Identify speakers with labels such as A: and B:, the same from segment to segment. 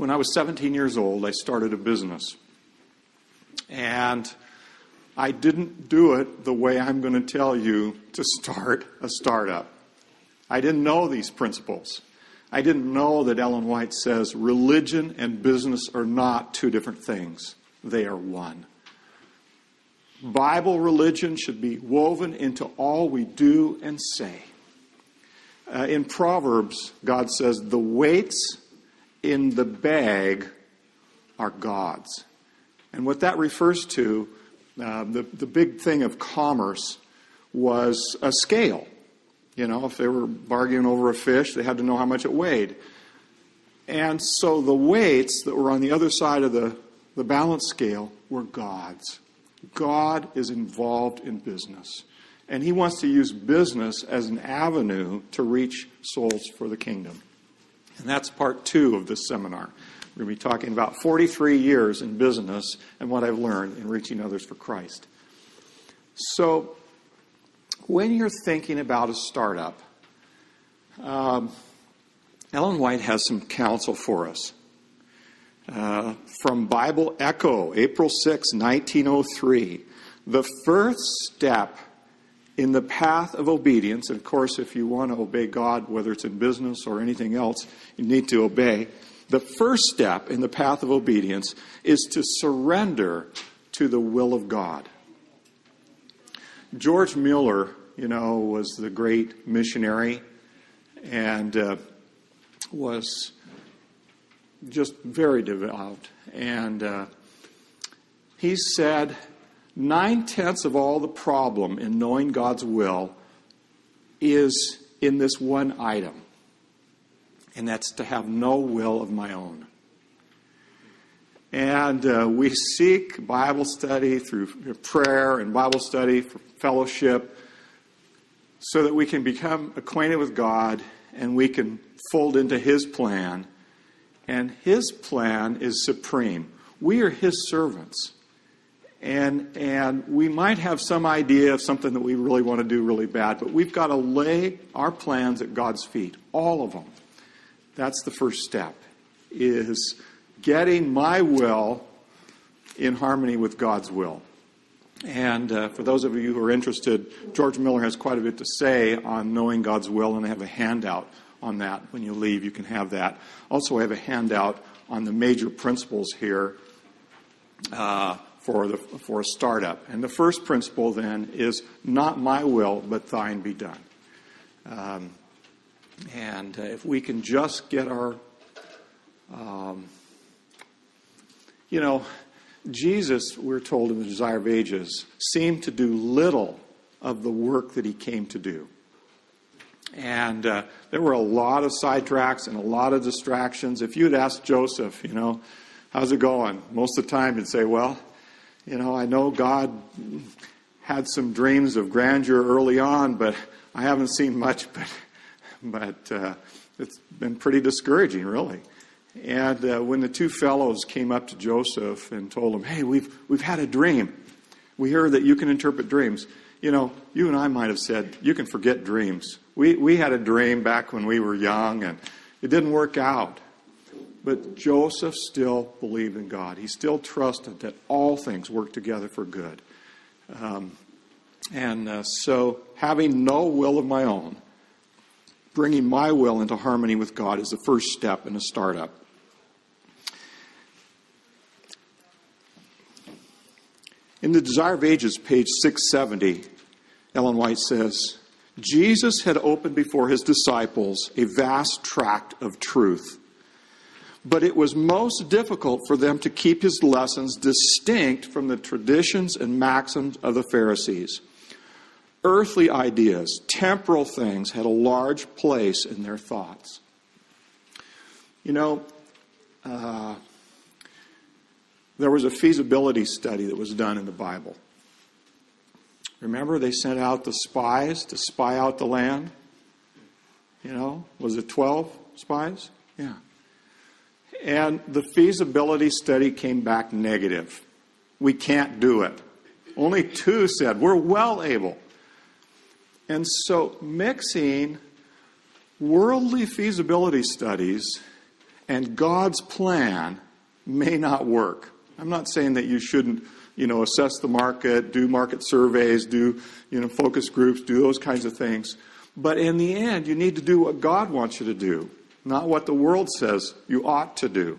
A: when I was 17 years old, I started a business. And I didn't do it the way I'm going to tell you to start a startup. I didn't know these principles. I didn't know that Ellen White says religion and business are not two different things, they are one. Bible religion should be woven into all we do and say. Uh, in Proverbs, God says, The weights in the bag are God's. And what that refers to, uh, the, the big thing of commerce was a scale. You know, if they were bargaining over a fish, they had to know how much it weighed. And so the weights that were on the other side of the, the balance scale were God's. God is involved in business. And he wants to use business as an avenue to reach souls for the kingdom. And that's part two of this seminar. We're going to be talking about 43 years in business and what I've learned in reaching others for Christ. So, when you're thinking about a startup, um, Ellen White has some counsel for us. Uh, from Bible Echo, April 6, 1903. The first step in the path of obedience, of course, if you want to obey God, whether it's in business or anything else, you need to obey. The first step in the path of obedience is to surrender to the will of God. George Mueller you know, was the great missionary and uh, was just very devout. And uh, he said, nine tenths of all the problem in knowing God's will is in this one item, and that's to have no will of my own. And uh, we seek Bible study through prayer and Bible study for fellowship so that we can become acquainted with God and we can fold into His plan. And His plan is supreme. We are His servants. And, and we might have some idea of something that we really want to do really bad, but we've got to lay our plans at God's feet, all of them. That's the first step, is getting my will in harmony with God's will. And uh, for those of you who are interested, George Miller has quite a bit to say on knowing God's will, and I have a handout on that. When you leave, you can have that. Also, I have a handout on the major principles here uh, for, the, for a startup. And the first principle then is not my will, but thine be done. Um, and uh, if we can just get our, um, you know, Jesus, we're told in the Desire of Ages, seemed to do little of the work that he came to do. And uh, there were a lot of sidetracks and a lot of distractions. If you'd asked Joseph, you know, how's it going? Most of the time he'd say, well, you know, I know God had some dreams of grandeur early on, but I haven't seen much, but, but uh, it's been pretty discouraging, really. And uh, when the two fellows came up to Joseph and told him, Hey, we've, we've had a dream. We hear that you can interpret dreams. You know, you and I might have said, You can forget dreams. We, we had a dream back when we were young and it didn't work out. But Joseph still believed in God. He still trusted that all things work together for good. Um, and uh, so, having no will of my own, bringing my will into harmony with God is the first step in a startup. In the Desire of Ages, page 670, Ellen White says, Jesus had opened before his disciples a vast tract of truth, but it was most difficult for them to keep his lessons distinct from the traditions and maxims of the Pharisees. Earthly ideas, temporal things had a large place in their thoughts. You know, uh, there was a feasibility study that was done in the Bible. Remember, they sent out the spies to spy out the land? You know, was it 12 spies? Yeah. And the feasibility study came back negative. We can't do it. Only two said, we're well able. And so, mixing worldly feasibility studies And God's plan may not work. I'm not saying that you shouldn't, you know, assess the market, do market surveys, do, you know, focus groups, do those kinds of things. But in the end, you need to do what God wants you to do, not what the world says you ought to do.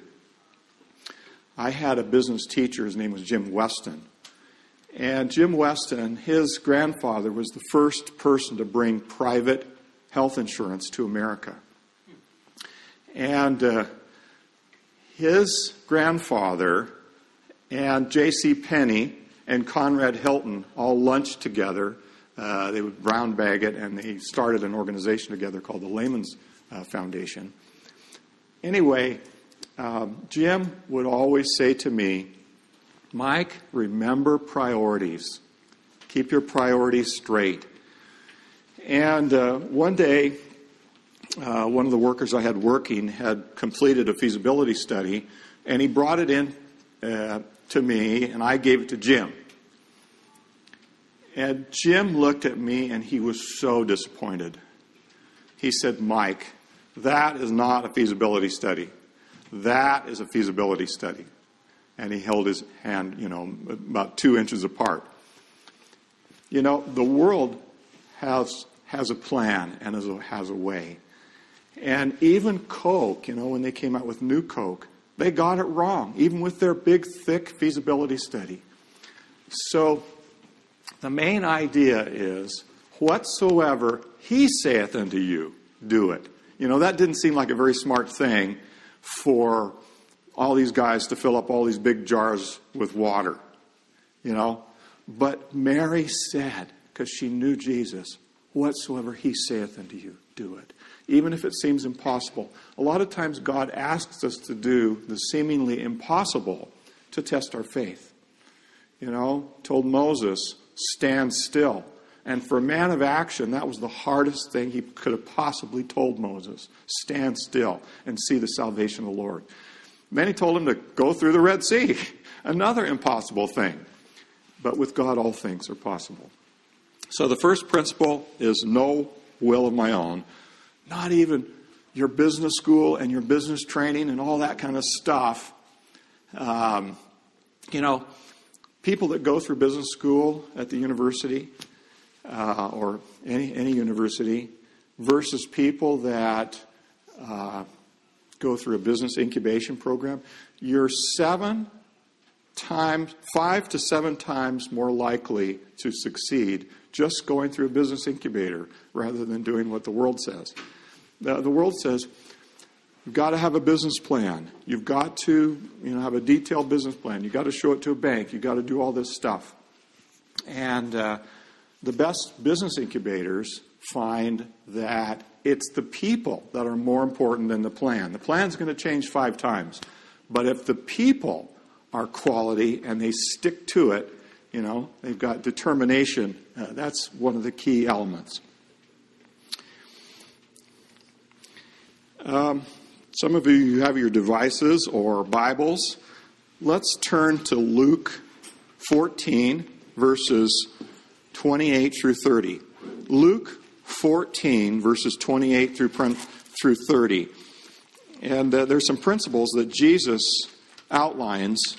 A: I had a business teacher, his name was Jim Weston. And Jim Weston, his grandfather, was the first person to bring private health insurance to America. And uh, his grandfather and J.C. Penney and Conrad Hilton all lunched together. Uh, they would brown bag it, and they started an organization together called the Laymen's uh, Foundation. Anyway, um, Jim would always say to me, Mike, remember priorities. Keep your priorities straight. And uh, one day, uh, one of the workers I had working had completed a feasibility study, and he brought it in uh, to me, and I gave it to Jim. And Jim looked at me, and he was so disappointed. He said, Mike, that is not a feasibility study. That is a feasibility study. And he held his hand, you know, about two inches apart. You know, the world has, has a plan and has a, has a way. And even Coke, you know, when they came out with New Coke, they got it wrong, even with their big, thick feasibility study. So the main idea is whatsoever he saith unto you, do it. You know, that didn't seem like a very smart thing for all these guys to fill up all these big jars with water, you know. But Mary said, because she knew Jesus, whatsoever he saith unto you, do it even if it seems impossible. A lot of times, God asks us to do the seemingly impossible to test our faith. You know, told Moses, stand still. And for a man of action, that was the hardest thing he could have possibly told Moses stand still and see the salvation of the Lord. Then he told him to go through the Red Sea, another impossible thing. But with God, all things are possible. So the first principle is no will of my own, not even your business school and your business training and all that kind of stuff. Um, you know, people that go through business school at the university uh, or any, any university versus people that uh, go through a business incubation program, you're seven times, five to seven times more likely to succeed just going through a business incubator rather than doing what the world says. The, the world says you've got to have a business plan. You've got to you know, have a detailed business plan. You've got to show it to a bank. You've got to do all this stuff. And uh, the best business incubators find that it's the people that are more important than the plan. The plan's going to change five times. But if the people are quality and they stick to it, you know, they've got determination, uh, that's one of the key elements. Um, some of you have your devices or Bibles. Let's turn to Luke 14, verses 28 through 30. Luke 14, verses 28 through, through 30. And uh, there's some principles that Jesus outlines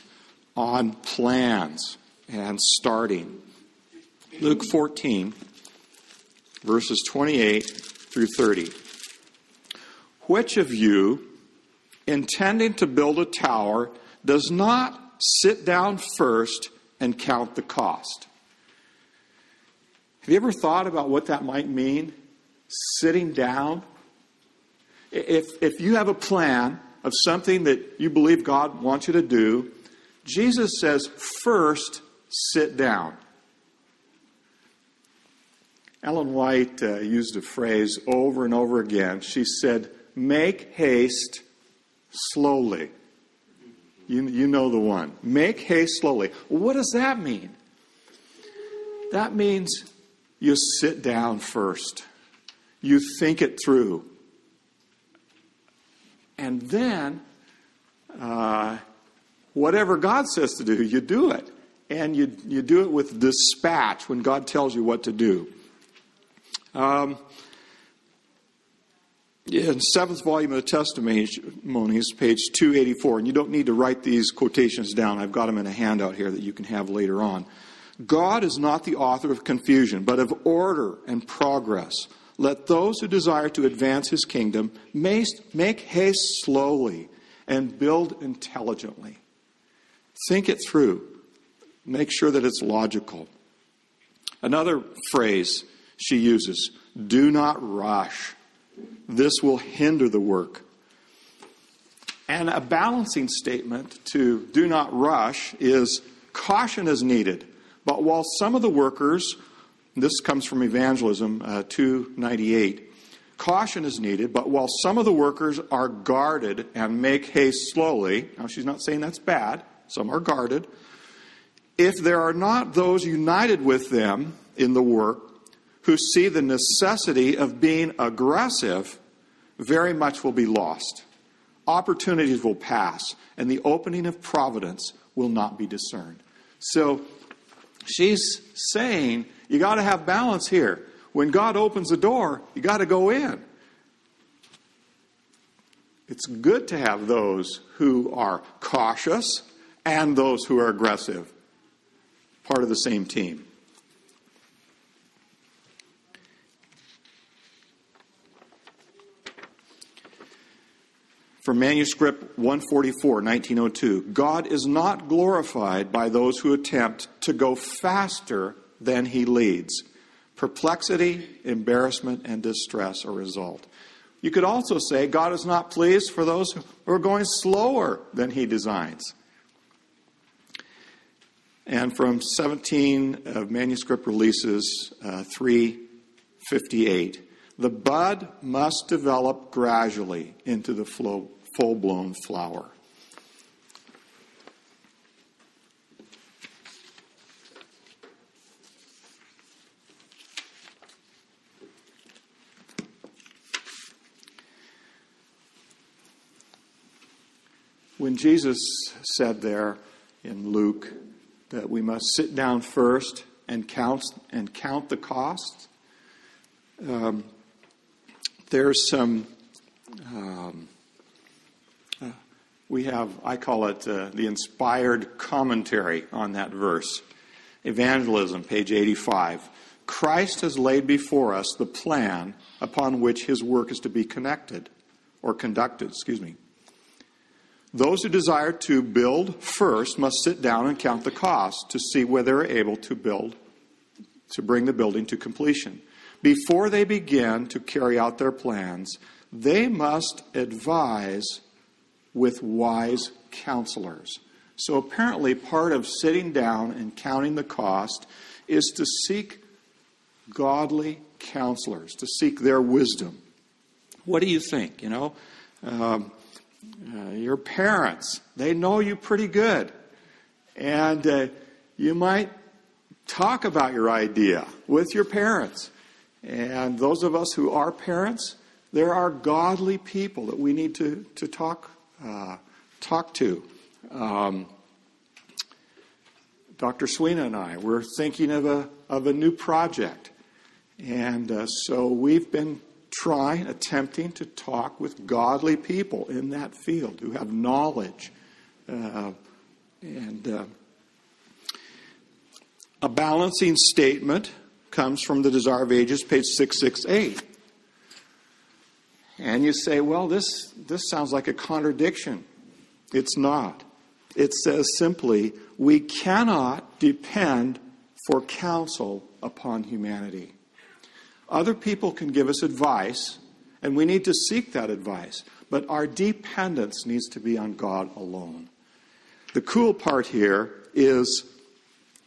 A: on plans and starting. Luke 14, verses 28 through 30. Which of you, intending to build a tower, does not sit down first and count the cost? Have you ever thought about what that might mean? Sitting down? If, if you have a plan of something that you believe God wants you to do, Jesus says, first, sit down. Ellen White uh, used a phrase over and over again. She said, make haste slowly. You, you know the one. Make haste slowly. what does that mean? That means you sit down first, you think it through, and then uh, whatever God says to do, you do it. And you, you do it with dispatch when God tells you what to do. Um, in seventh volume of the testimonies, page 284, and you don't need to write these quotations down. I've got them in a handout here that you can have later on. God is not the author of confusion, but of order and progress. Let those who desire to advance his kingdom make haste slowly and build intelligently. Think it through. Make sure that it's logical. Another phrase she uses do not rush. This will hinder the work. And a balancing statement to do not rush is caution is needed. But while some of the workers, this comes from Evangelism uh, 298, caution is needed, but while some of the workers are guarded and make haste slowly, now she's not saying that's bad, some are guarded. If there are not those united with them in the work who see the necessity of being aggressive, very much will be lost. Opportunities will pass, and the opening of providence will not be discerned. So she's saying you got to have balance here. When God opens the door, you got to go in. It's good to have those who are cautious and those who are aggressive, part of the same team. From manuscript 144, 1902 God is not glorified by those who attempt to go faster than he leads. Perplexity, embarrassment, and distress are result. You could also say God is not pleased for those who are going slower than he designs. And from 17 of manuscript releases, uh, 358, the bud must develop gradually into the full blown flower. When Jesus said there in Luke that we must sit down first and count and count the cost, um, there's some. Um, uh, we have, I call it uh, the inspired commentary on that verse. Evangelism, page 85. Christ has laid before us the plan upon which his work is to be connected, or conducted, excuse me. Those who desire to build first must sit down and count the cost to see whether they're able to build, to bring the building to completion. Before they begin to carry out their plans, they must advise with wise counselors. So apparently, part of sitting down and counting the cost is to seek godly counselors, to seek their wisdom. What do you think? You know, um, uh, your parents, they know you pretty good. And uh, you might talk about your idea with your parents. And those of us who are parents, there are godly people that we need to, to talk, uh, talk to. Um, Dr. Sweeney and I, we're thinking of a, of a new project. And uh, so we've been trying, attempting to talk with godly people in that field who have knowledge. Uh, and uh, a balancing statement comes from the Desire of Ages, page 668. And you say, well, this, this sounds like a contradiction. It's not. It says simply, we cannot depend for counsel upon humanity. Other people can give us advice, and we need to seek that advice, but our dependence needs to be on God alone. The cool part here is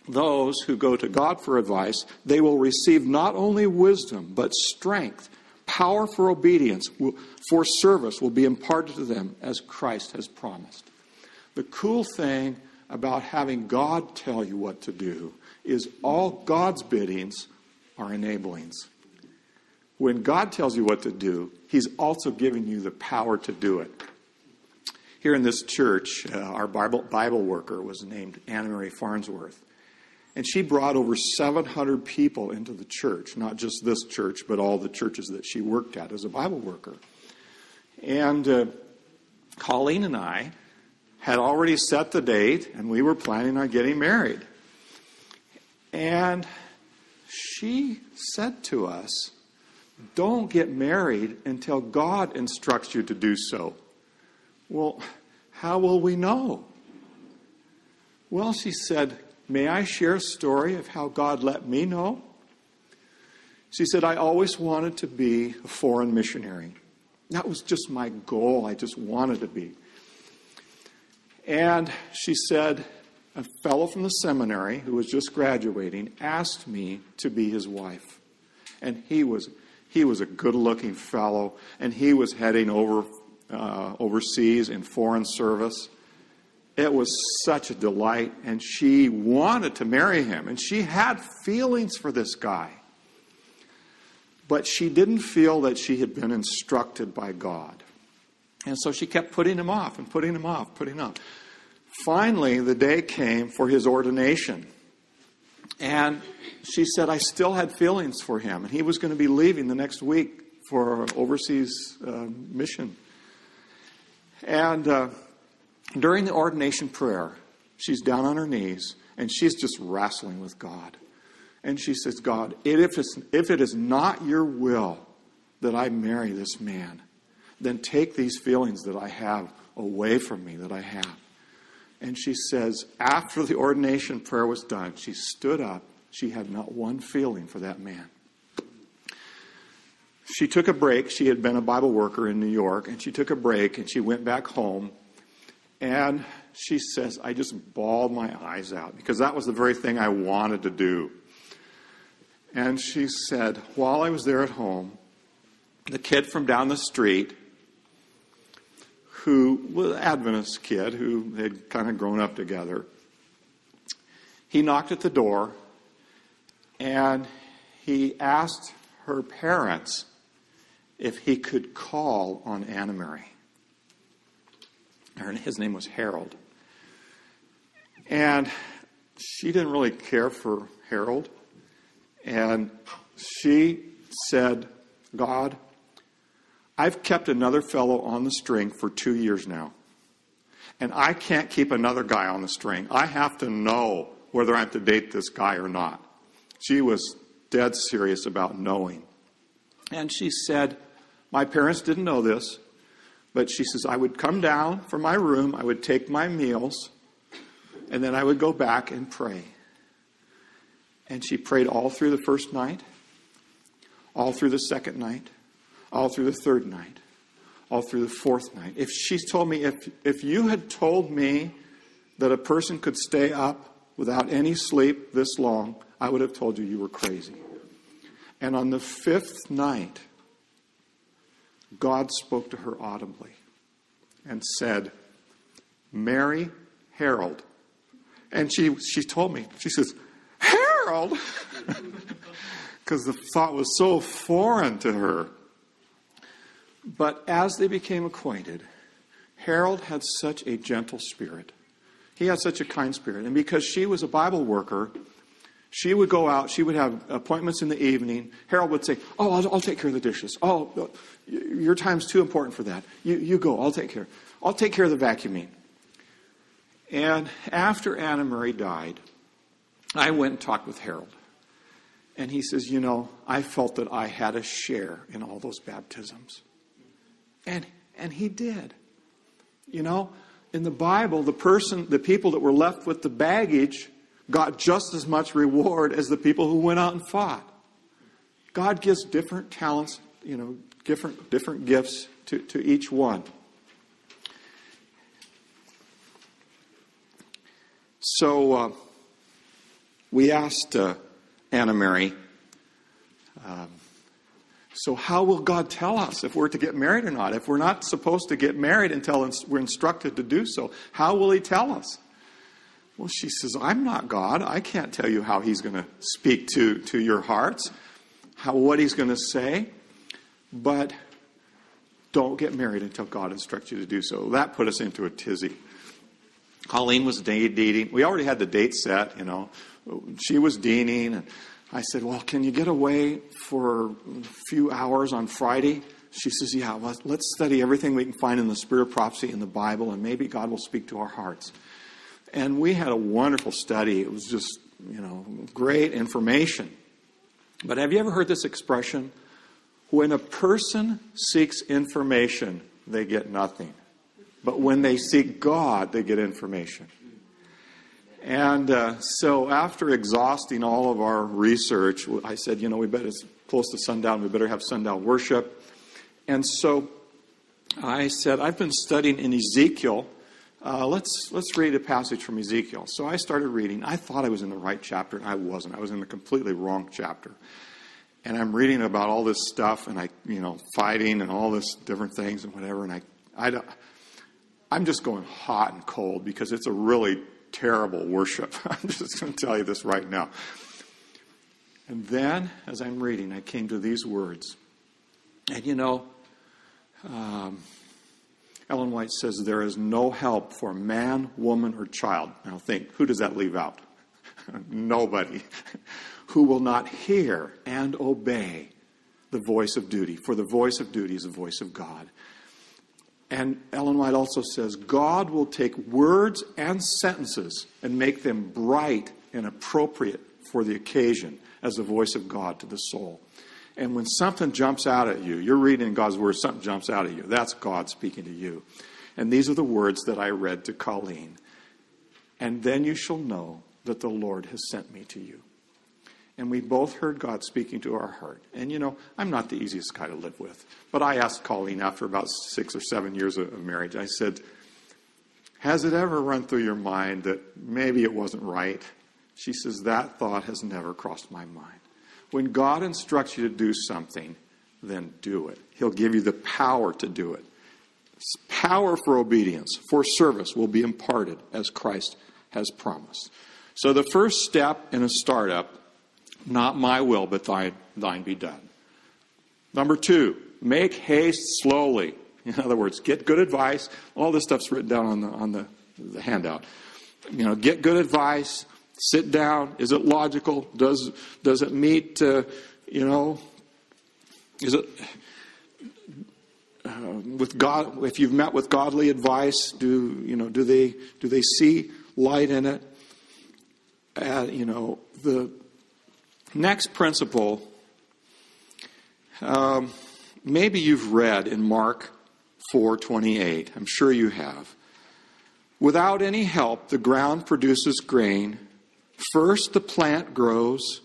A: those who go to God for advice, they will receive not only wisdom, but strength, power for obedience, for service will be imparted to them as Christ has promised. The cool thing about having God tell you what to do is all God's biddings are enablings. When God tells you what to do, He's also giving you the power to do it. Here in this church, uh, our Bible, Bible worker was named Anna Mary Farnsworth. And she brought over 700 people into the church, not just this church, but all the churches that she worked at as a Bible worker. And uh, Colleen and I had already set the date, and we were planning on getting married. And she said to us, Don't get married until God instructs you to do so. Well, how will we know? Well, she said, May I share a story of how God let me know? She said, I always wanted to be a foreign missionary. That was just my goal. I just wanted to be. And she said, a fellow from the seminary who was just graduating asked me to be his wife. And he was, he was a good looking fellow, and he was heading over uh, overseas in foreign service. It was such a delight, and she wanted to marry him, and she had feelings for this guy. But she didn't feel that she had been instructed by God. And so she kept putting him off and putting him off, putting him off. Finally, the day came for his ordination. And she said, I still had feelings for him. And he was going to be leaving the next week for overseas uh, mission. And uh, during the ordination prayer, she's down on her knees and she's just wrestling with God. And she says, God, if, it's, if it is not your will that I marry this man, then take these feelings that I have away from me that I have. And she says, after the ordination prayer was done, she stood up. She had not one feeling for that man. She took a break. She had been a Bible worker in New York, and she took a break and she went back home. And she says, I just bawled my eyes out because that was the very thing I wanted to do. And she said, while I was there at home, the kid from down the street, who was an Adventist kid who had kind of grown up together, he knocked at the door and he asked her parents if he could call on Anna Mary. His name was Harold. And she didn't really care for Harold. And she said, God, I've kept another fellow on the string for two years now. And I can't keep another guy on the string. I have to know whether I have to date this guy or not. She was dead serious about knowing. And she said, My parents didn't know this, but she says, I would come down from my room, I would take my meals, and then I would go back and pray. And she prayed all through the first night, all through the second night, all through the third night, all through the fourth night. If she told me, if, if you had told me that a person could stay up without any sleep this long, I would have told you you were crazy. And on the fifth night, God spoke to her audibly and said, Marry Harold. And she, she told me, she says, Harold? Because the thought was so foreign to her. But as they became acquainted, Harold had such a gentle spirit. He had such a kind spirit. And because she was a Bible worker, she would go out, she would have appointments in the evening. Harold would say, Oh, I'll, I'll take care of the dishes. Oh, your time's too important for that. You, you go, I'll take care. I'll take care of the vacuuming. And after Anna Mary died, I went and talked with Harold. And he says, You know, I felt that I had a share in all those baptisms. And, and he did. You know, in the Bible, the person, the people that were left with the baggage got just as much reward as the people who went out and fought. God gives different talents, you know, different, different gifts to, to each one. So uh, we asked uh, Anna Mary, um, so how will God tell us if we're to get married or not? If we're not supposed to get married until we're instructed to do so, how will He tell us? Well, she says, I'm not God. I can't tell you how He's going to speak to, to your hearts, how, what He's going to say. But don't get married until God instructs you to do so. That put us into a tizzy. Colleen was dating. We already had the date set, you know. She was deaning. And I said, Well, can you get away for a few hours on Friday she says, Yeah, let's study everything we can find in the spirit of prophecy in the Bible, and maybe God will speak to our hearts. And we had a wonderful study. It was just, you know, great information. But have you ever heard this expression? When a person seeks information, they get nothing. But when they seek God, they get information. And uh, so, after exhausting all of our research, I said, you know, we better, it's close to sundown, we better have sundown worship. And so I said, I've been studying in Ezekiel. Uh, let's, let's read a passage from Ezekiel. So I started reading. I thought I was in the right chapter, and I wasn't. I was in the completely wrong chapter. And I'm reading about all this stuff, and I, you know, fighting and all this different things and whatever. And I, I, I'm just going hot and cold because it's a really terrible worship. I'm just going to tell you this right now. And then, as I'm reading, I came to these words. And you know, um, Ellen White says there is no help for man, woman, or child. Now think, who does that leave out? Nobody. who will not hear and obey the voice of duty. For the voice of duty is the voice of God. And Ellen White also says God will take words and sentences and make them bright and appropriate for the occasion as the voice of God to the soul. And when something jumps out at you, you're reading God's word, something jumps out at you. That's God speaking to you. And these are the words that I read to Colleen. And then you shall know that the Lord has sent me to you and we both heard God speaking to our heart. And you know, I'm not the easiest guy to live with. But I asked Colleen after about six or seven years of marriage, I said, Has it ever run through your mind that maybe it wasn't right? She says, That thought has never crossed my mind. When God instructs you to do something, then do it. He'll give you the power to do it. Power for obedience, for service will be imparted as Christ has promised. So, the first step in a startup not my will, but thine, thine be done. Number two, make haste slowly. In other words, get good advice. All this stuff's written down on the, on the, the handout. You know, get good advice. Sit down. Is it logical? Does, does it meet, uh, you know, is it, uh, with God, if you've met with godly advice, do, you know, do they, do they see light in it? Uh, you know, the, Next principle, um, maybe you've read in Mark 4:28. I'm sure you have. Without any help, the ground produces grain. First the plant grows,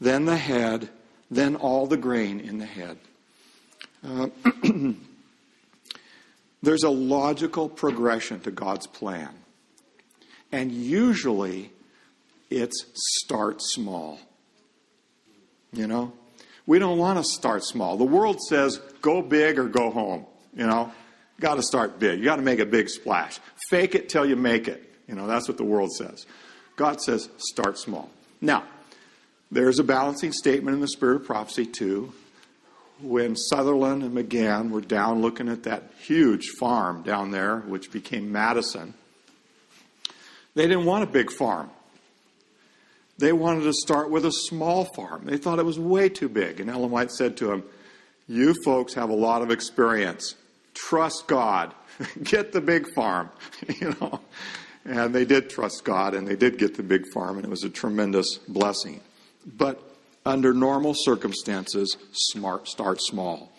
A: then the head, then all the grain in the head. Uh, there's a logical progression to God's plan. And usually it's start small. You know? We don't want to start small. The world says go big or go home. You know? Got to start big. You got to make a big splash. Fake it till you make it. You know, that's what the world says. God says start small. Now, there's a balancing statement in the spirit of prophecy, too. When Sutherland and Magan were down looking at that huge farm down there, which became Madison, they didn't want a big farm. They wanted to start with a small farm. They thought it was way too big. And Ellen White said to him, You folks have a lot of experience. Trust God. get the big farm. you know. And they did trust God and they did get the big farm, and it was a tremendous blessing. But under normal circumstances, smart start small.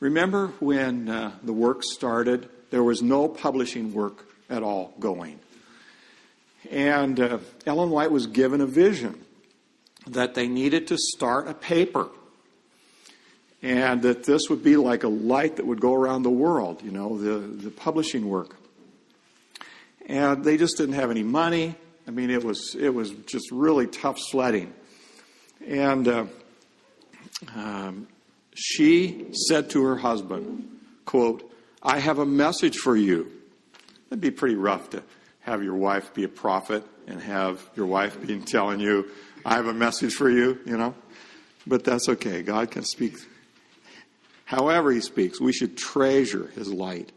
A: Remember when uh, the work started, there was no publishing work at all going. And uh, Ellen White was given a vision that they needed to start a paper. And that this would be like a light that would go around the world, you know, the, the publishing work. And they just didn't have any money. I mean, it was, it was just really tough sledding. And uh, um, she said to her husband, quote, I have a message for you. That'd be pretty rough to have your wife be a prophet and have your wife be telling you, I have a message for you, you know. But that's okay. God can speak however He speaks. We should treasure His light.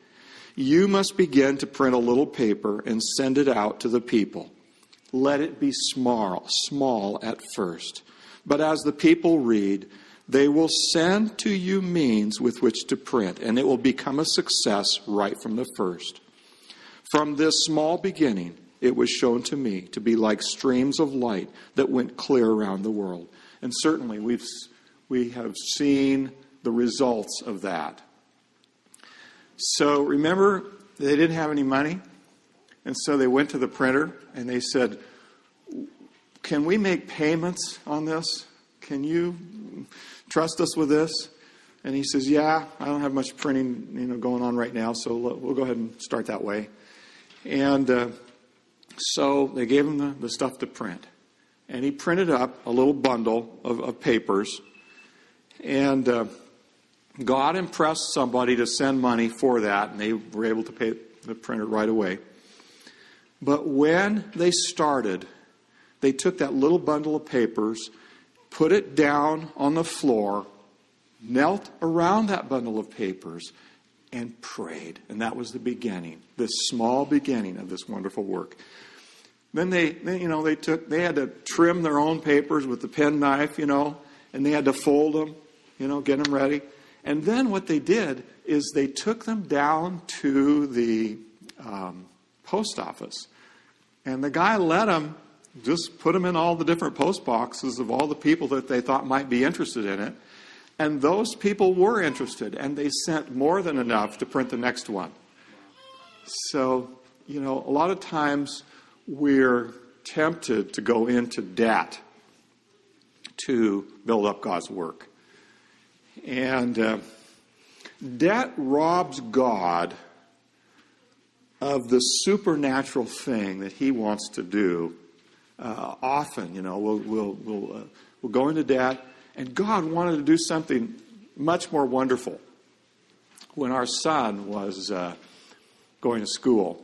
A: You must begin to print a little paper and send it out to the people. Let it be small, small at first. But as the people read, They will send to you means with which to print, and it will become a success right from the first. From this small beginning, it was shown to me to be like streams of light that went clear around the world. And certainly, we've, we have seen the results of that. So remember, they didn't have any money, and so they went to the printer and they said, Can we make payments on this? Can you trust us with this? And he says, Yeah, I don't have much printing you know, going on right now, so we'll go ahead and start that way. And uh, so they gave him the, the, stuff to print. And he printed up a little bundle of, of papers. And uh, God impressed somebody to send money for that, and they were able to pay the printer right away. But when they started, they took that little bundle of papers, put it down on the floor, knelt around that bundle of papers, and prayed. And that was the beginning, this small beginning of this wonderful work. Then they, they, you know, they took, they had to trim their own papers with the penknife, you know, and they had to fold them, you know, get them ready. And then what they did is they took them down to the um, post office. And the guy let them just put them in all the different post boxes of all the people that they thought might be interested in it. And those people were interested, and they sent more than enough to print the next one. So, you know, a lot of times we're tempted to go into debt to build up God's work. And uh, debt robs God of the supernatural thing that He wants to do. Uh, often, you know, we'll, we'll, we'll, uh, we'll go into debt, and God wanted to do something much more wonderful. When our son was uh, going to school,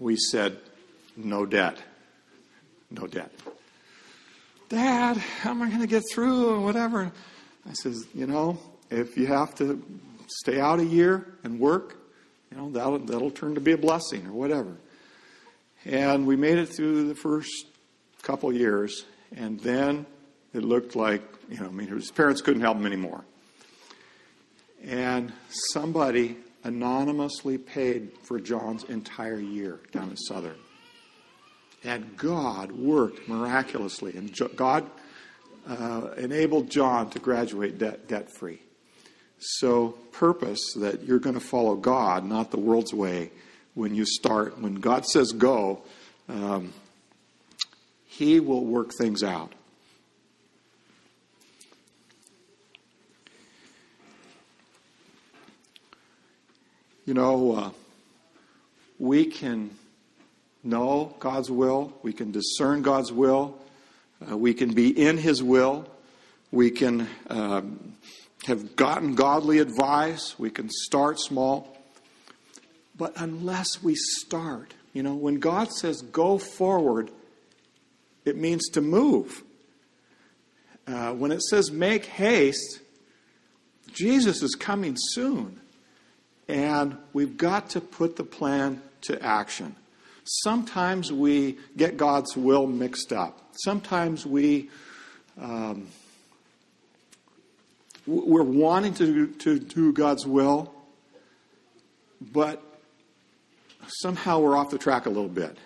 A: we said, no debt. No debt. Dad, how am I going to get through or whatever? I says, you know, if you have to stay out a year and work, you know, that'll, that'll turn to be a blessing or whatever. And we made it through the first couple years, and then it looked like, you know, I mean, his parents couldn't help him anymore. And somebody anonymously paid for John's entire year down at Southern. And God worked miraculously, and God uh, enabled John to graduate debt, debt free. So, purpose that you're going to follow God, not the world's way, when you start. When God says go, um, He will work things out. You know, uh, we can know God's will, we can discern God's will, uh, we can be in His will. We can um, have gotten godly advice. We can start small. But unless we start, you know, when God says go forward, it means to move. Uh, when it says make haste, Jesus is coming soon. And we've got to put the plan to action. Sometimes we get God's will mixed up. Sometimes we um, we're wanting to, to do God's will, but somehow we're off the track a little bit.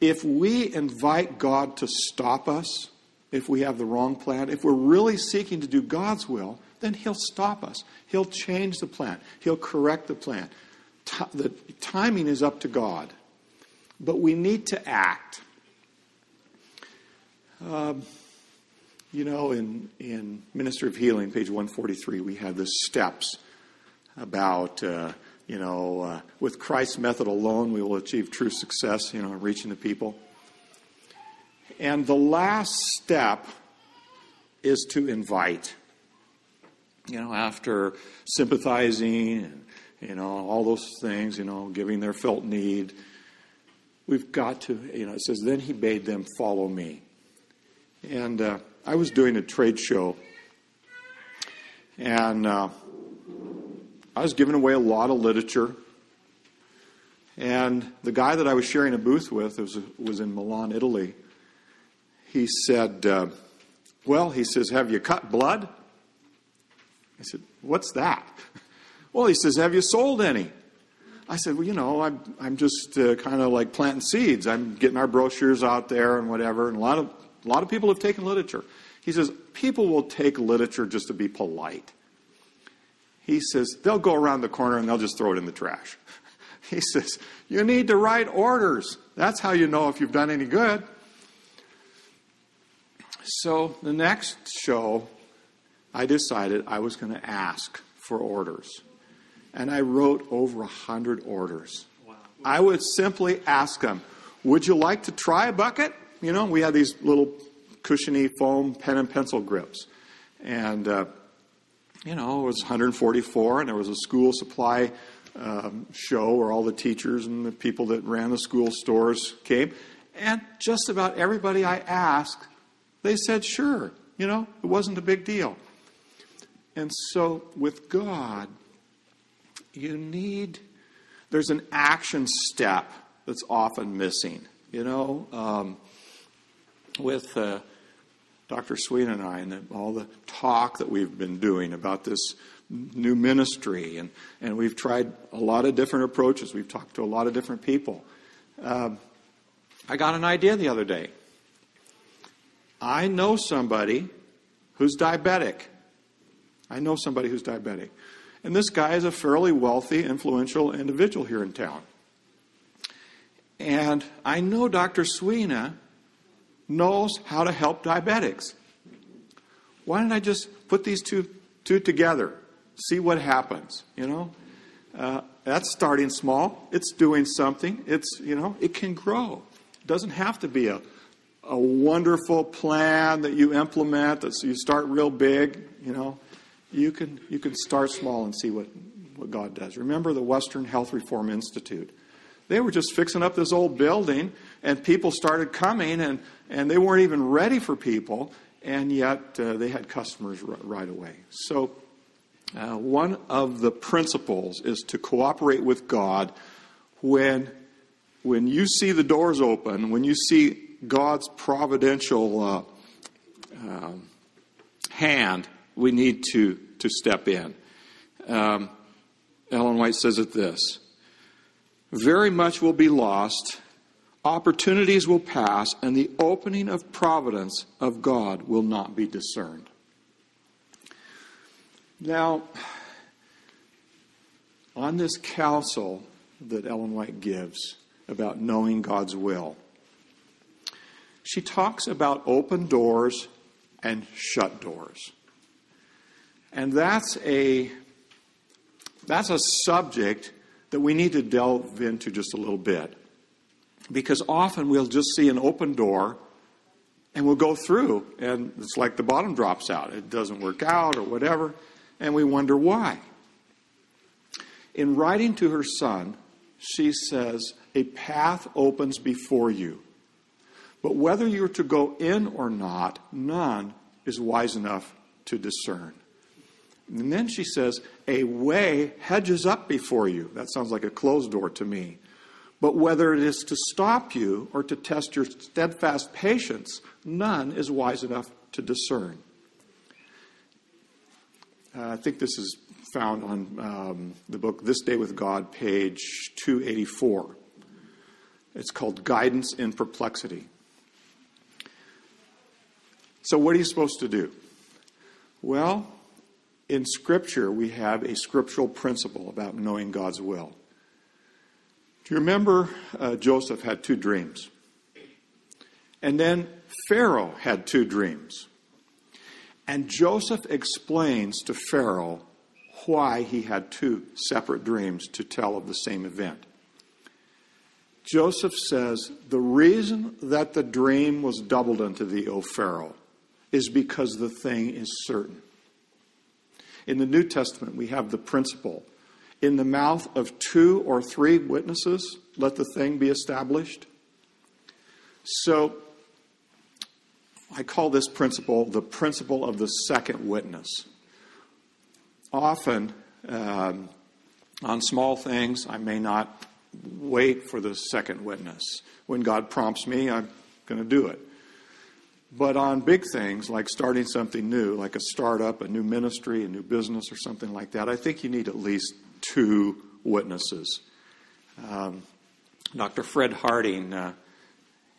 A: If we invite God to stop us, if we have the wrong plan, if we're really seeking to do God's will, then He'll stop us. He'll change the plan. He'll correct the plan. T- the timing is up to God. But we need to act. Um, you know, in, in Ministry of Healing, page 143, we have the steps about, uh, you know, uh, with Christ's method alone, we will achieve true success, you know, in reaching the people. And the last step is to invite. You know, after sympathizing and, you know, all those things, you know, giving their felt need, we've got to, you know, it says, then he bade them follow me. And uh, I was doing a trade show, and uh, I was giving away a lot of literature. And the guy that I was sharing a booth with was, was in Milan, Italy. He said, uh, Well, he says, Have you cut blood? I said, What's that? Well, he says, Have you sold any? I said, Well, you know, I'm, I'm just uh, kind of like planting seeds. I'm getting our brochures out there and whatever. And a lot of, a lot of people have taken literature. He says, People will take literature just to be polite. He says, They'll go around the corner and they'll just throw it in the trash. He says, You need to write orders. That's how you know if you've done any good. So the next show, I decided I was going to ask for orders. And I wrote over a hundred orders. Wow. I would simply ask them, Would you like to try a bucket? You know, we had these little cushiony foam pen and pencil grips. And, uh, you know, it was 144, and there was a school supply um, show where all the teachers and the people that ran the school stores came. And just about everybody I asked they said, sure, you know, it wasn't a big deal. And so with God, you need, there's an action step that's often missing. You know, um, with uh, Dr. Sweet and I, and all the talk that we've been doing about this new ministry, and, and we've tried a lot of different approaches. We've talked to a lot of different people. Um, I got an idea the other day. I know somebody who's diabetic. I know somebody who's diabetic. And this guy is a fairly wealthy, influential individual here in town. And I know Dr. Sweeney knows how to help diabetics. Why don't I just put these two, two together? See what happens, you know? Uh, that's starting small. It's doing something. It's, you know, it can grow. It doesn't have to be a a wonderful plan that you implement that you start real big, you know, you can you can start small and see what, what God does. Remember the Western Health Reform Institute. They were just fixing up this old building and people started coming and, and they weren't even ready for people and yet uh, they had customers r- right away. So uh, one of the principles is to cooperate with God when when you see the doors open, when you see God's providential uh, uh, hand, we need to, to step in. Um, Ellen White says it this Very much will be lost, opportunities will pass, and the opening of providence of God will not be discerned. Now, on this counsel that Ellen White gives about knowing God's will, she talks about open doors and shut doors. And that's a that's a subject that we need to delve into just a little bit. Because often we'll just see an open door and we'll go through and it's like the bottom drops out. It doesn't work out or whatever, and we wonder why. In writing to her son, she says, A path opens before you but whether you're to go in or not, none is wise enough to discern. And then she says, A way hedges up before you. That sounds like a closed door to me. But whether it is to stop you or to test your steadfast patience, none is wise enough to discern. Uh, I think this is found on um, the book This Day with God, page 284. It's called Guidance in Perplexity. So, what are you supposed to do? Well, in Scripture, we have a scriptural principle about knowing God's will. Do you remember uh, Joseph had two dreams? And then Pharaoh had two dreams. And Joseph explains to Pharaoh why he had two separate dreams to tell of the same event. Joseph says, The reason that the dream was doubled unto thee, O Pharaoh, is because the thing is certain. In the New Testament, we have the principle in the mouth of two or three witnesses, let the thing be established. So, I call this principle the principle of the second witness. Often, um, on small things, I may not wait for the second witness. When God prompts me, I'm going to do it. But on big things like starting something new, like a startup, a new ministry, a new business, or something like that, I think you need at least two witnesses. Um, Dr. Fred Harding, uh,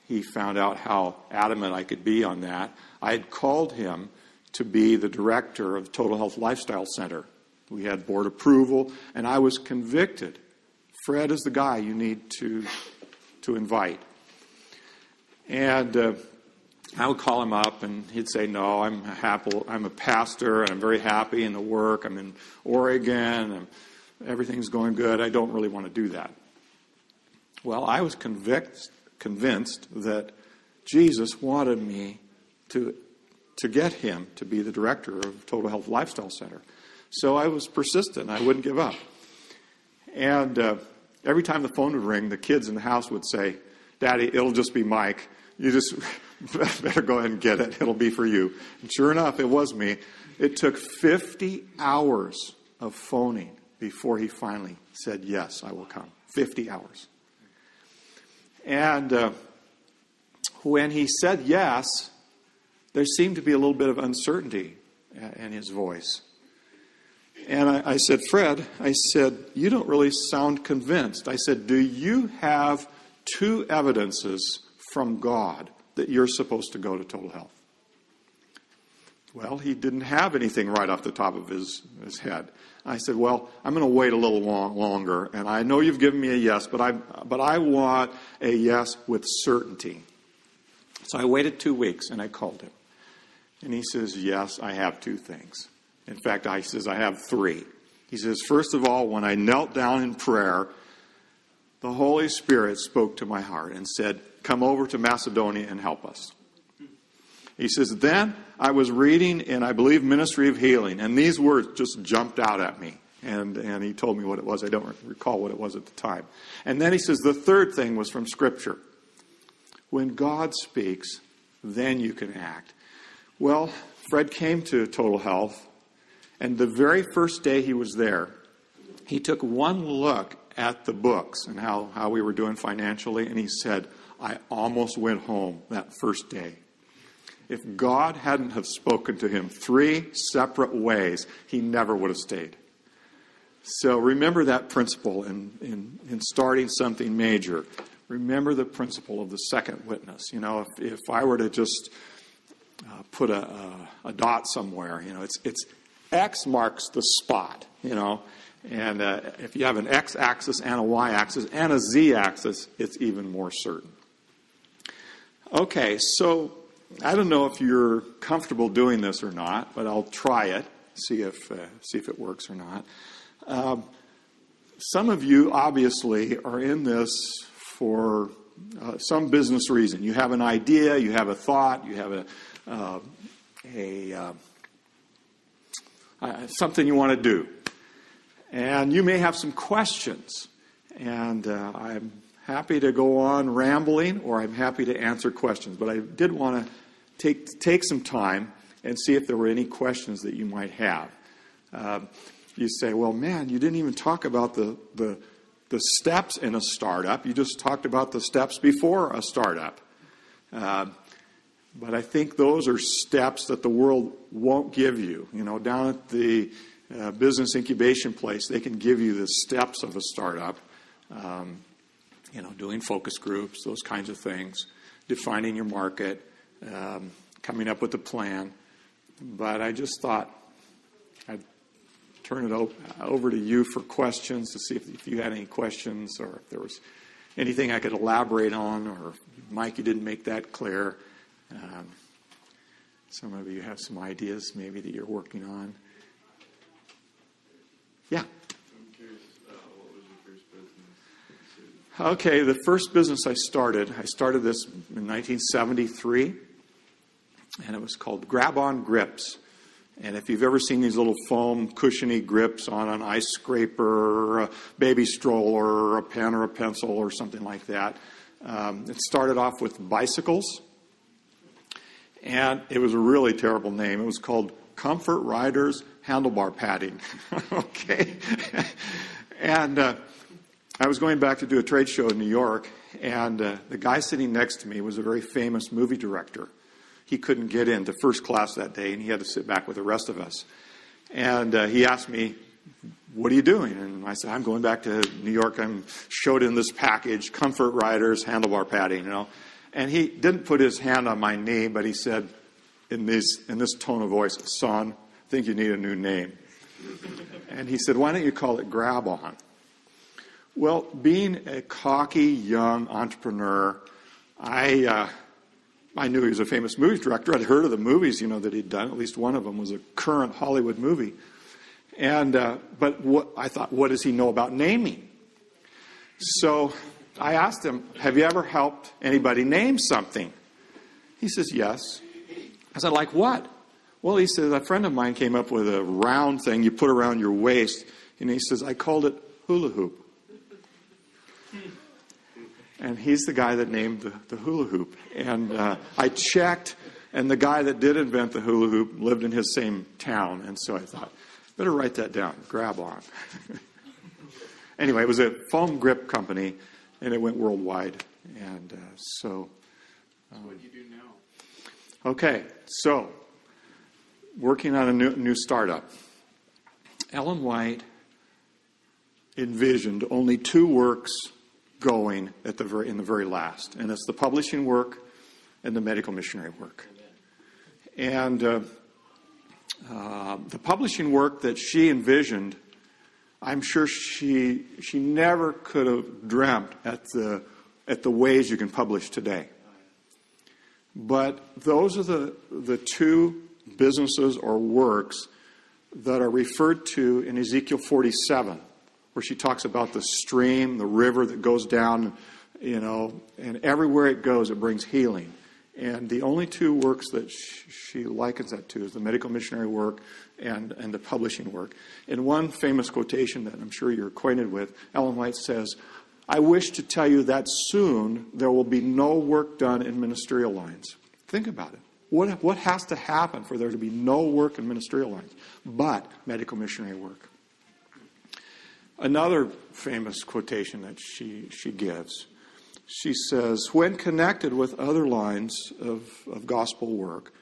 A: he found out how adamant I could be on that. I had called him to be the director of Total Health Lifestyle Center. We had board approval, and I was convicted. Fred is the guy you need to, to invite. And uh, I would call him up, and he'd say, "No, I'm happy. I'm a pastor, and I'm very happy in the work. I'm in Oregon, and everything's going good. I don't really want to do that." Well, I was convinced convinced that Jesus wanted me to to get him to be the director of Total Health Lifestyle Center. So I was persistent. I wouldn't give up. And uh, every time the phone would ring, the kids in the house would say, Daddy, it'll just be Mike. You just better go ahead and get it. It'll be for you. And sure enough, it was me. It took 50 hours of phoning before he finally said, Yes, I will come. 50 hours. And uh, when he said yes, there seemed to be a little bit of uncertainty in his voice. And I, I, said, Fred, I said, you don't really sound convinced. I said, do you have two evidences from God that you're supposed to go to total health? Well, he didn't have anything right off the top of his, his head. I said, Well, I'm going to wait a little long, longer, and I know you've given me a yes, but I, but I want a yes with certainty. So I waited two weeks and I called him. And he says, Yes, I have two things. In fact, I says, I have three. He says, First of all, when I knelt down in prayer, the Holy Spirit spoke to my heart and said, Come over to Macedonia and help us. He says, Then I was reading in, I believe, Ministry of Healing, and these words just jumped out at me. And, and he told me what it was. I don't recall what it was at the time. And then he says, The third thing was from Scripture. When God speaks, then you can act. Well, Fred came to Total Health, and the very first day he was there, he took one look at the books and how, how we were doing financially, and he said, I almost went home that first day. If God hadn't have spoken to him three separate ways, he never would have stayed. So remember that principle in, in, in starting something major. Remember the principle of the second witness. You know, if, if I were to just uh, put a, a, a, dot somewhere, you know, it's, it's X marks the spot, you know. And uh, if you have an X axis and a Y axis and a Z axis, it's even more certain. Okay, so I don't know if you're comfortable doing this or not, but I'll try it, see if, uh, see if it works or not. Um, some of you obviously are in this for uh, some business reason. You have an idea, you have a thought, you have a, uh, a uh, uh, something you want to do, and you may have some questions. And uh, I'm happy to go on rambling, or I'm happy to answer questions. But I did want to take, take some time and see if there were any questions that you might have. Uh, you say, well, man, you didn't even talk about the, the, the steps in a startup. You just talked about the steps before a startup. Uh, but I think those are steps that the world won't give you. You know, down at the uh, business incubation place, they can give you the steps of a startup. Um, you know, doing focus groups, those kinds of things, defining your market, um, coming up with a plan. But I just thought I'd turn it over to you for questions to see if, if you had any questions or if there was anything I could elaborate on, or Mike, you didn't make that clear. Um, some of you have some ideas maybe that you're working on. Yeah. Okay, the first business I started, I started this in 1973, and it was called Grab On Grips. And if you've ever seen these little foam cushiony grips on an ice scraper, a baby stroller, a pen or a pencil, or something like that, um, it started off with bicycles, and it was a really terrible name. It was called Comfort Riders Handlebar Padding. okay, and uh, I was going back to do a trade show in New York, and uh, the guy sitting next to me was a very famous movie director. he couldn't get into first class that day, and he had to sit back with the rest of us. And uh, he asked me, "What are you doing?" And I said, "I'm going back to New York. I'm showed in this package: comfort riders, handlebar padding, you know." And he didn't put his hand on my knee, but he said, in this in this tone of voice, "Son, I think you need a new name." And he said, "Why don't you call it Grab On?" Well, being a cocky young entrepreneur, I uh, I knew he was a famous movie director. I'd heard of the movies, you know, that he'd done. At least one of them was a current Hollywood movie. And uh, but what I thought, what does he know about naming? So I asked him, "Have you ever helped anybody name something?" He says, "Yes." I said, "Like what?" Well, he says, "A friend of mine came up with a round thing you put around your waist," and he says, "I called it hula hoop." And he's the guy that named the, the hula hoop. And uh, I checked, and the guy that did invent the hula hoop lived in his same town, and so I thought, better write that down. Grab on. anyway, it was a foam grip company, and it went worldwide, and uh, so.
B: Um, what do you do now?
A: Okay, so working on a new, new startup. Ellen White envisioned only two works going at the very, in the very last, and it's the publishing work and the medical missionary work. And uh, uh, the publishing work that she envisioned, I'm sure she she never could have dreamt at the at the ways you can publish today. But those are the the two businesses or works that are referred to in Ezekiel 47 where she talks about the stream, the river that goes down, you know, and everywhere it goes, it brings healing. And the only two works that she likens that to is the medical missionary work and, and the publishing work. In one famous quotation that I'm sure you're acquainted with, Ellen White says, I wish to tell you that soon there will be no work done in ministerial lines. Think about it. What, what has to happen for there to be no work in ministerial lines but medical missionary work? Another famous quotation that she, she gives she says, when connected with other lines of, of gospel work,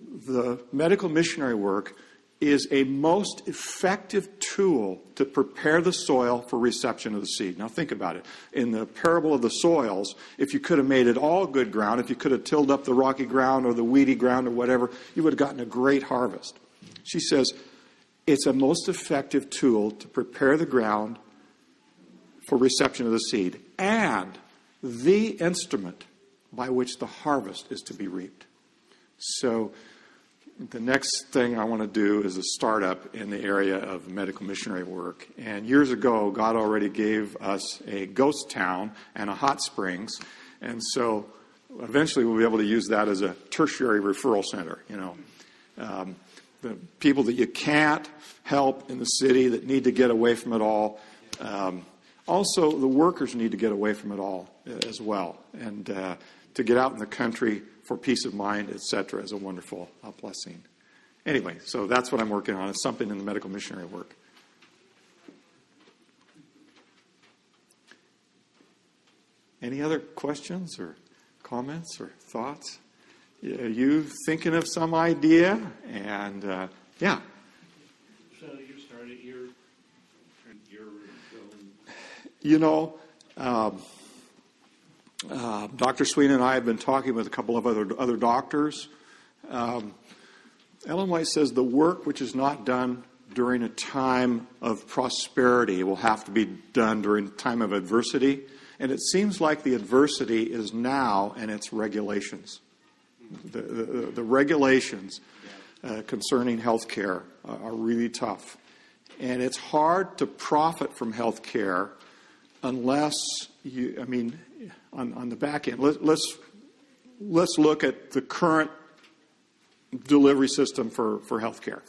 A: the medical missionary work is a most effective tool to prepare the soil for reception of the seed. Now, think about it. In the parable of the soils, if you could have made it all good ground, if you could have tilled up the rocky ground or the weedy ground or whatever, you would have gotten a great harvest. She says, it's a most effective tool to prepare the ground for reception of the seed and the instrument by which the harvest is to be reaped. So, the next thing I want to do is a startup in the area of medical missionary work. And years ago, God already gave us a ghost town and a hot springs. And so eventually we'll be able to use that as a tertiary referral center, you know. Um, people that you can't help in the city that need to get away from it all. Um, also, the workers need to get away from it all uh, as well, and uh, to get out in the country for peace of mind, etc., is a wonderful uh, blessing. Anyway, so that's what I'm working on. It's something in the medical missionary work. Any other questions or comments or thoughts? Are you thinking of some idea? And uh, yeah.
B: So you started your your.
A: You know, um, uh, Dr. Sweeney and I have been talking with a couple of other other doctors. Um, Ellen White says the work which is not done during a time of prosperity will have to be done during a time of adversity. And it seems like the adversity is now and its regulations the, the, the regulations uh, concerning health care are really tough. And it's hard to profit from health care unless you, I mean, on, on the back end, let, let's, let's look at the current delivery system for, for health care.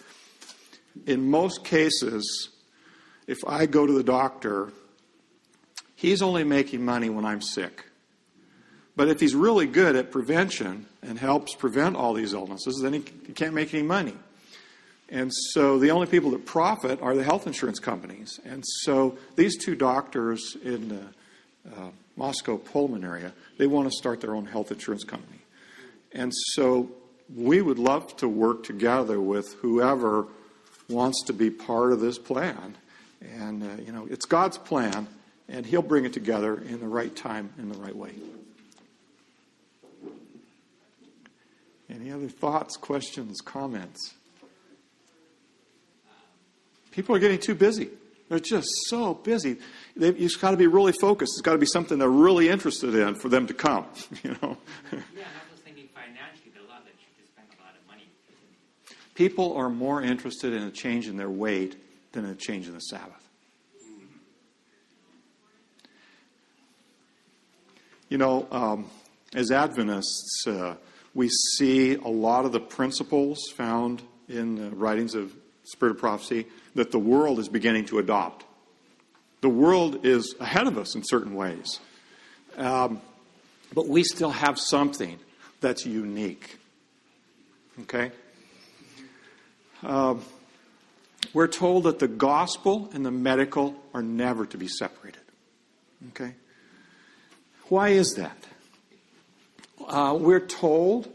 A: In most cases, if I go to the doctor, he's only making money when I'm sick. But if he's really good at prevention and helps prevent all these illnesses, then he, can't make any money. And so the only people that profit are the health insurance companies. And so these two doctors in the uh, Moscow Pullman area, they want to start their own health insurance company. And so we would love to work together with whoever wants to be part of this plan. And, uh, you know, it's God's plan, and He'll bring it together in the right time, in the right way. Any other thoughts, questions, comments? People are getting too busy. They're just so busy. They've, you've got to be really focused. It's got to be something they're really interested in for them to come. You know.
C: yeah, I was thinking financially, the law that you spend a lot of money.
A: People are more interested in a change in their weight than a change in the Sabbath. You know, um, as Adventists, uh, we see a lot of the principles found in the writings of Spirit of Prophecy that the world is beginning to adopt. The world is ahead of us in certain ways. Um, but we still have something that's unique. Okay? Um, we're told that the gospel and the medical are never to be separated. Okay? Why is that? Uh, we're told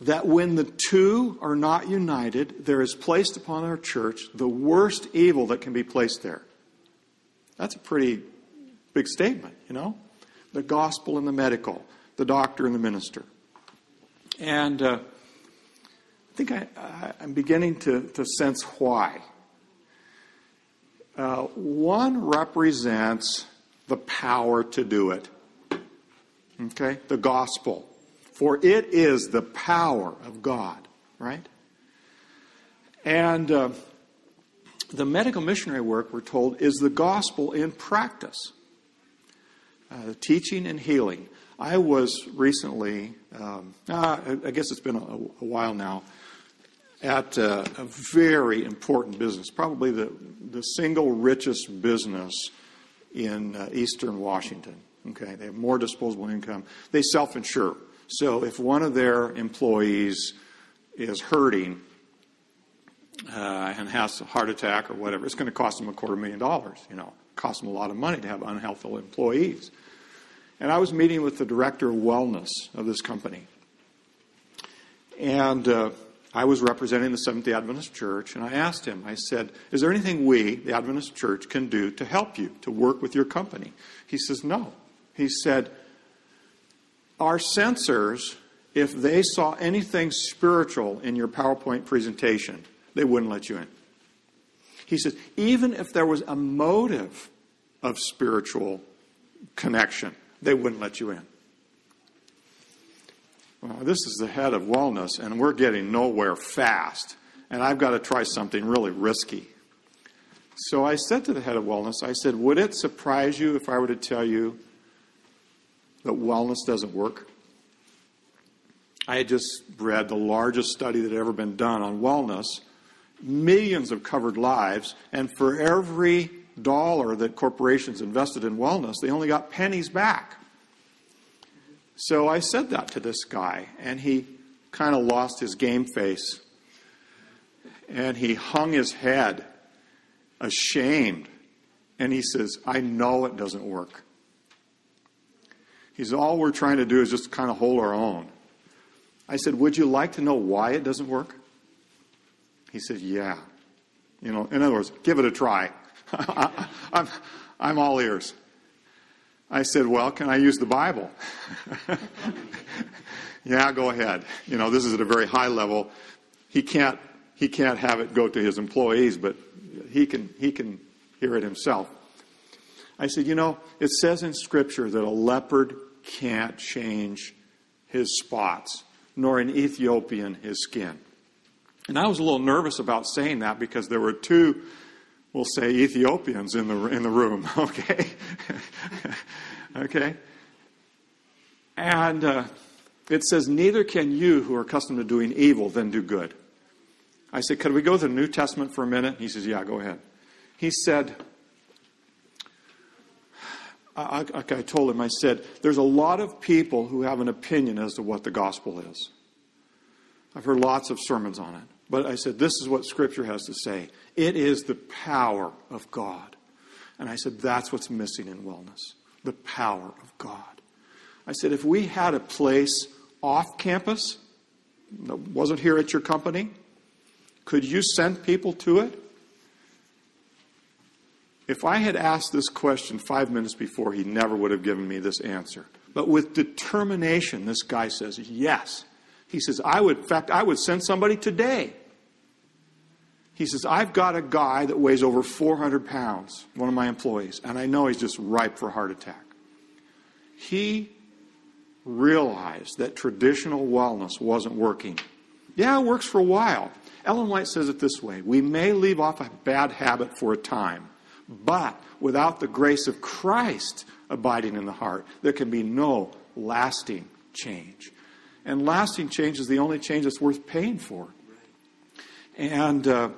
A: that when the two are not united, there is placed upon our church the worst evil that can be placed there. That's a pretty big statement, you know? The gospel and the medical, the doctor and the minister. And uh, I think I, am beginning to, to sense why. Uh, one represents the power to do it. Okay? The gospel. For it is the power of God, right? And uh, the medical missionary work, we're told, is the gospel in practice uh, teaching and healing. I was recently, um, uh, I guess it's been a, a while now, at uh, a very important business, probably the, the single richest business in uh, eastern Washington. Okay, they have more disposable income. They self insure. So if one of their employees is hurting uh, and has a heart attack or whatever, it's going to cost them a quarter million dollars. You know, it costs them a lot of money to have unhealthful employees. And I was meeting with the director of wellness of this company, and uh, I was representing the Seventh Day Adventist Church, and I asked him. I said, "Is there anything we, the Adventist Church, can do to help you to work with your company?" He says, "No." He said our censors, if they saw anything spiritual in your PowerPoint presentation, they wouldn't let you in. He says, even if there was a motive of spiritual connection, they wouldn't let you in. Well, this is the head of wellness, and we're getting nowhere fast. And I've got to try something really risky. So I said to the head of wellness, I said, Would it surprise you if I were to tell you that wellness doesn't work. I had just read the largest study that had ever been done on wellness, millions of covered lives, and for every dollar that corporations invested in wellness, they only got pennies back. So I said that to this guy, and he kind of lost his game face. And he hung his head, ashamed. And he says, I know it doesn't work. He said, All we're trying to do is just kind of hold our own. I said, Would you like to know why it doesn't work? He said, Yeah. You know, in other words, give it a try. I'm, I'm all ears. I said, Well, can I use the Bible? yeah, go ahead. You know, this is at a very high level. He can't, he can't have it go to his employees, but he can, he can hear it himself. I said, You know, it says in Scripture that a leopard can't change his spots, nor an Ethiopian his skin. And I was a little nervous about saying that because there were two, we'll say, Ethiopians in the, in the room, okay? okay? And uh, it says, Neither can you who are accustomed to doing evil then do good. I said, Could we go to the New Testament for a minute? He says, Yeah, go ahead. He said, I, like I told him, I said, there's a lot of people who have an opinion as to what the gospel is. I've heard lots of sermons on it. But I said, this is what Scripture has to say. It is the power of God. And I said, that's what's missing in wellness the power of God. I said, if we had a place off campus, that wasn't here at your company? Could you send people to it? If I had asked this question five minutes before, he never would have given me this answer. But with determination, this guy says, yes. He says, I would, in fact, I would send somebody today. He says, I've got a guy that weighs over 400 pounds, one of my employees, and I know he's just ripe for a heart attack. He realized that traditional wellness wasn't working. Yeah, it works for a while. Ellen White says it this way We may leave off a bad habit for a time, but without the grace of Christ abiding in the heart, there can be no lasting change. And lasting change is the only change that's worth paying for. And uh,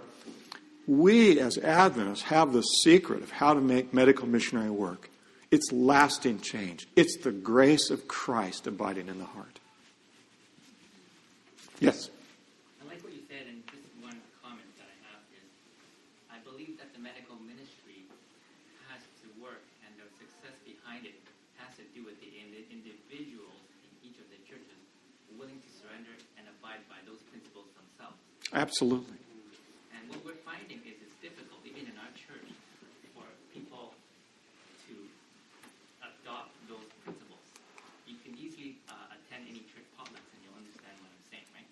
A: we, as Adventists, have the secret of how to make medical missionary work. It's lasting change, it's the grace of Christ abiding in the heart. Yes?
C: I like what you said, and just one comment that I have is I believe that the medical ministry has to work, and the success behind it has to do with the individuals in each of the churches willing to surrender and abide by those principles themselves.
A: Absolutely.
C: And what we're finding is it's difficult, even in our church, for people to adopt those principles. You can easily uh, attend any church potlucks and you'll understand what I'm saying, right?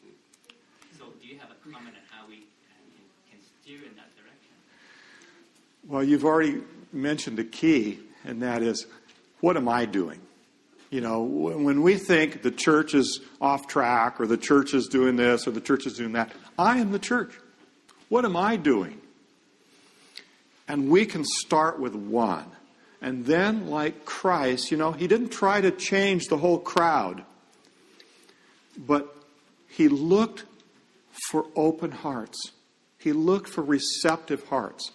C: So, do you have a comment on how we can, can steer in that direction?
A: Well, you've already mentioned the key, and that is what am I doing? You know, when we think the church is off track or the church is doing this or the church is doing that, I am the church. What am I doing? And we can start with one. And then, like Christ, you know, he didn't try to change the whole crowd, but he looked for open hearts. He looked for receptive hearts.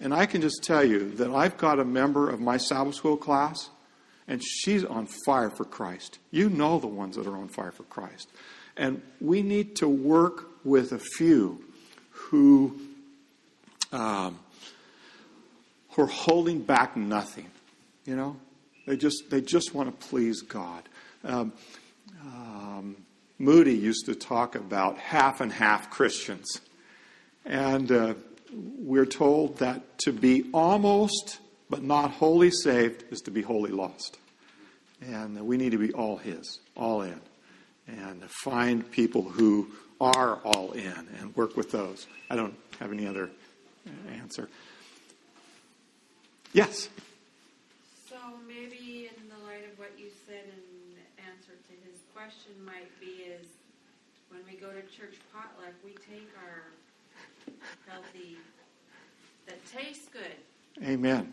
A: And I can just tell you that I've got a member of my Sabbath school class and she's on fire for Christ. You know the ones that are on fire for Christ. And we need to work with a few who, um, who are holding back nothing. You know, they just they just want to please God. Um, um, Moody used to talk about half and half Christians, and uh, we're told that to be almost but not wholly saved is to be wholly lost. And we need to be all His, all in, and find people who are all in and work with those. I don't have any other uh, answer. Yes?
D: So maybe in the light of what you said in answer to his question might be is when we go to church potluck, we take our healthy, that tastes good.
A: Amen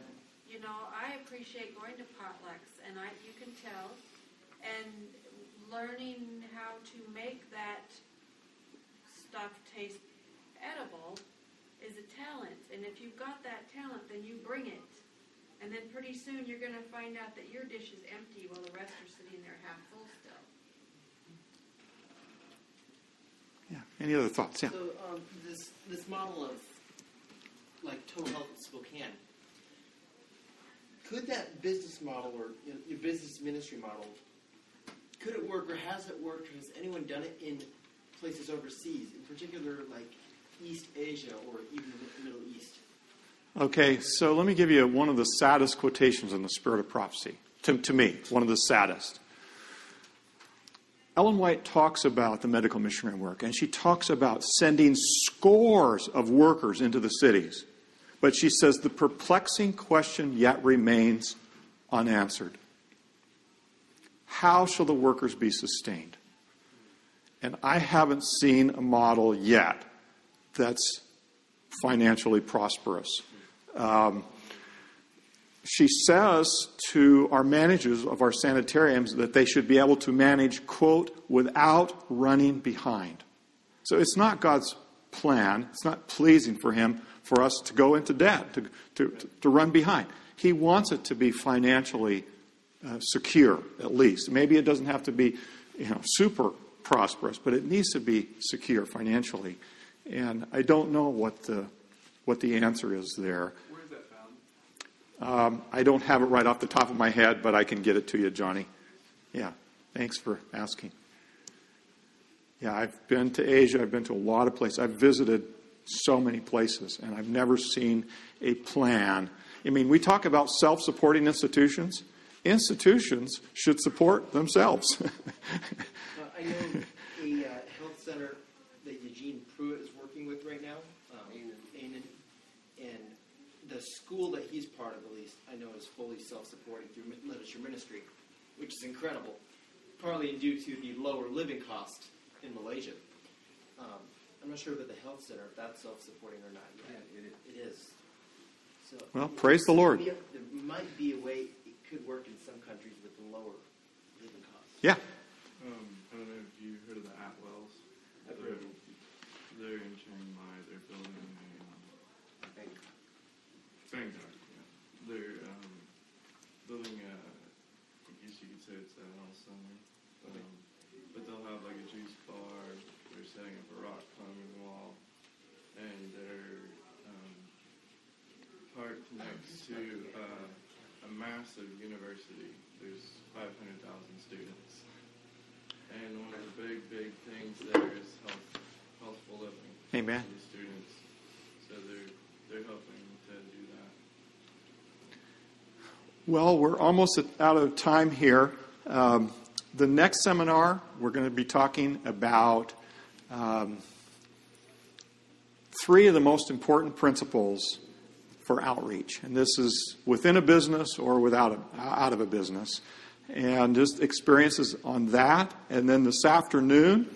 D: you know, I appreciate going to potlucks, and I you can tell, and learning how to make that stuff taste edible is a talent. And if you've got that talent, then you bring it. And then pretty soon you're going to find out that your dish is empty while the rest are sitting there half full still.
A: Yeah. Any other thoughts? Yeah.
E: So um, this this model of like total health Spokane could that business model or you know, your business ministry model could it work or has it worked or has anyone done it in places overseas in particular like east asia or even the middle east.
A: Okay so let me give you one of the saddest quotations in the spirit of prophecy to, to me one of the saddest. Ellen White talks about the medical missionary work, and she talks about sending scores of workers into the cities but she says the perplexing question yet remains unanswered. How shall the workers be sustained? And I haven't seen a model yet that's financially prosperous. Um, she says to our managers of our sanitariums that they should be able to manage, quote, without running behind. So it's not God's plan, it's not pleasing for Him for us to go into debt, to, to, to run behind. He wants it to be financially uh, secure, at least. Maybe it doesn't have to be you know, super prosperous, but it needs to be secure financially. And I don't know what the, what the answer is there.
B: Where is that
A: found? Um, I don't have it right off the top of my head, but I can get it to you, Johnny. Yeah, thanks for asking. Yeah, I've been to Asia. I've been to a lot of places. I've visited so many places, and I've never seen a plan. I mean, we talk about self supporting institutions. Institutions should support themselves.
E: I know a uh, health center that Eugene Prewitt is working with right now, um, Anan, and the school that he's part of, at least, I know is fully self-supporting through literature ministry, which is incredible, partly due to the lower living cost in Malaysia. Um, I'm not sure about the health center, if that's self-supporting or not yet. it is. So,
A: Well, praise the Lord.
E: There might be a way it could work in some countries with the lower living costs.
A: yeah.
B: Um, I don't know if you heard of the Atwells.
E: I've
B: They're,
E: heard.
B: they're in Chiang Mai. They're building a um, Bangkok. Yeah. They're um, building a. I guess you could say it's a health center. Um, but they'll have like a juice bar. They're setting up a rock climbing wall, and they're um, parked next to uh, a massive university. There's 500,000 students. And one of the big, big things there is health, healthful living
A: Amen.
B: for the students. So they're they're helping to do that.
A: Well, we're almost out of time here. Um, the next seminar, we're going to be talking about um, three of the most important principles for outreach. And this is within a business or without a, out of a business. And just experiences on that. And then this afternoon,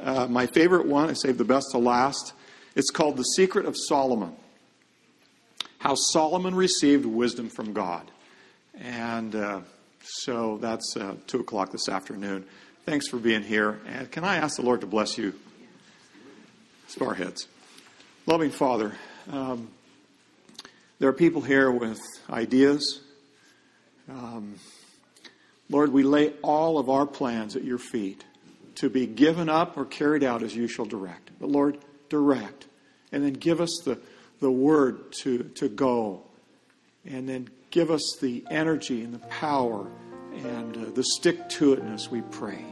A: uh, my favorite one, I saved the best to last. It's called The Secret of Solomon How Solomon Received Wisdom from God. And uh, so that's uh, 2 o'clock this afternoon. Thanks for being here. And can I ask the Lord to bless you? Let's heads. Loving Father, um, there are people here with ideas. Um, Lord, we lay all of our plans at your feet to be given up or carried out as you shall direct. But Lord, direct. And then give us the, the word to, to go. And then give us the energy and the power and uh, the stick to itness, we pray.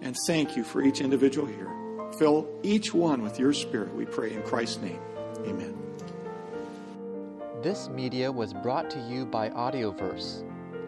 A: And thank you for each individual here. Fill each one with your spirit, we pray in Christ's name. Amen.
F: This media was brought to you by Audioverse,